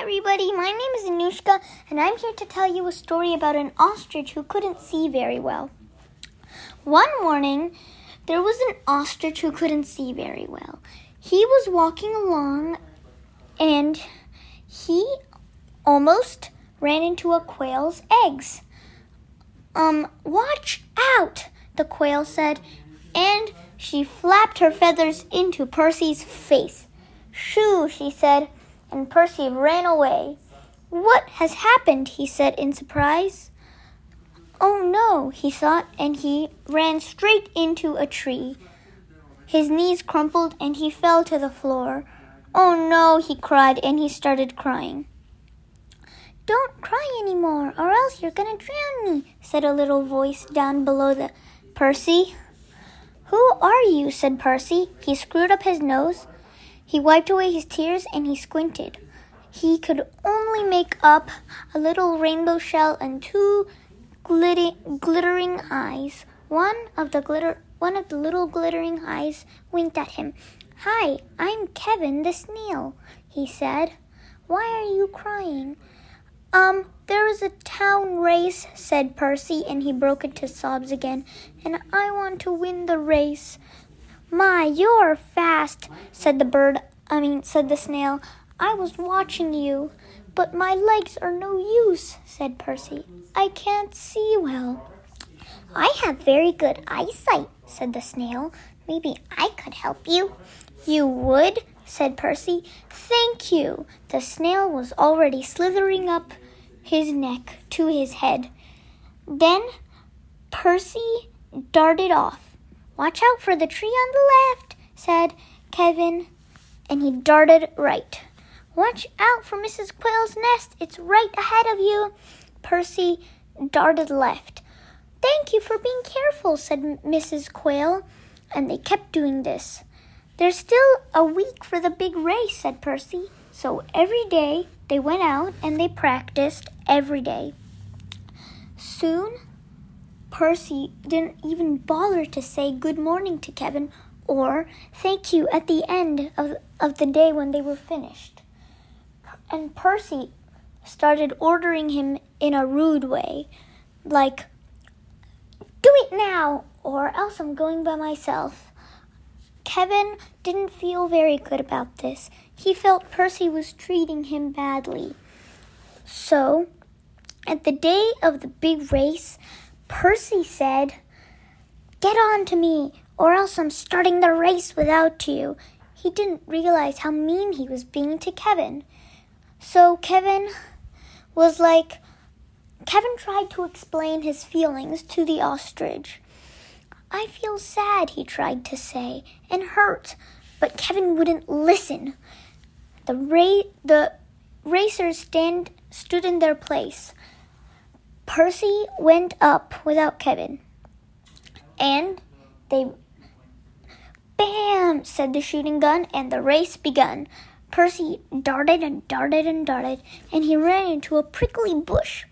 everybody, my name is Anushka, and I'm here to tell you a story about an ostrich who couldn't see very well. One morning, there was an ostrich who couldn't see very well. He was walking along and he almost ran into a quail's eggs. Um, watch out, the quail said, and she flapped her feathers into Percy's face. Shoo, she said and Percy ran away. What has happened? he said in surprise. Oh no, he thought, and he ran straight into a tree. His knees crumpled and he fell to the floor. Oh no, he cried, and he started crying. Don't cry any more, or else you're to drown me, said a little voice down below the Percy. Who are you? said Percy. He screwed up his nose. He wiped away his tears and he squinted. He could only make up a little rainbow shell and two glittering eyes. One of the glitter one of the little glittering eyes winked at him. Hi, I'm Kevin the snail, he said. Why are you crying? Um, there is a town race, said Percy, and he broke into sobs again. And I want to win the race. My, you're fast, said the bird. I mean, said the snail. I was watching you, but my legs are no use, said Percy. I can't see well. I have very good eyesight, said the snail. Maybe I could help you. You would, said Percy. Thank you. The snail was already slithering up his neck to his head. Then Percy darted off. Watch out for the tree on the left, said Kevin, and he darted right. Watch out for Mrs. Quail's nest, it's right ahead of you. Percy darted left. Thank you for being careful, said Mrs. Quail, and they kept doing this. There's still a week for the big race, said Percy. So every day they went out and they practiced every day. Soon Percy didn't even bother to say good morning to Kevin or thank you at the end of, of the day when they were finished. And Percy started ordering him in a rude way, like, do it now, or else I'm going by myself. Kevin didn't feel very good about this. He felt Percy was treating him badly. So, at the day of the big race, Percy said, Get on to me, or else I'm starting the race without you. He didn't realize how mean he was being to Kevin. So Kevin was like, Kevin tried to explain his feelings to the ostrich. I feel sad, he tried to say, and hurt, but Kevin wouldn't listen. The, ra- the racers stand- stood in their place. Percy went up without Kevin. And they. Bam! said the shooting gun, and the race begun. Percy darted and darted and darted, and he ran into a prickly bush.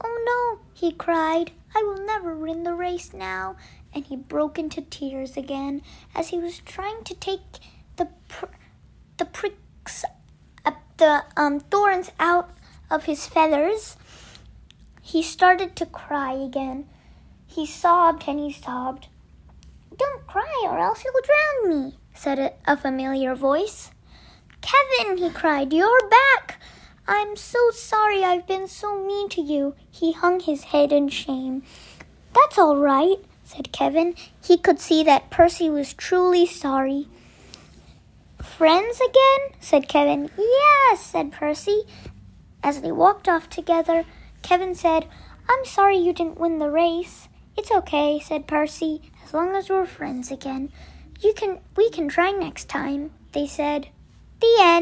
Oh no, he cried. I will never win the race now. And he broke into tears again as he was trying to take the pr- the pricks, uh, the um, thorns out of his feathers he started to cry again. He sobbed and he sobbed. Don't cry or else you'll drown me, said a, a familiar voice. Kevin, he cried, you're back. I'm so sorry I've been so mean to you. He hung his head in shame. That's all right, said Kevin. He could see that Percy was truly sorry. Friends again? said Kevin. Yes, said Percy. As they walked off together, Kevin said, I'm sorry you didn't win the race. It's okay, said Percy, as long as we're friends again. You can we can try next time, they said. The end.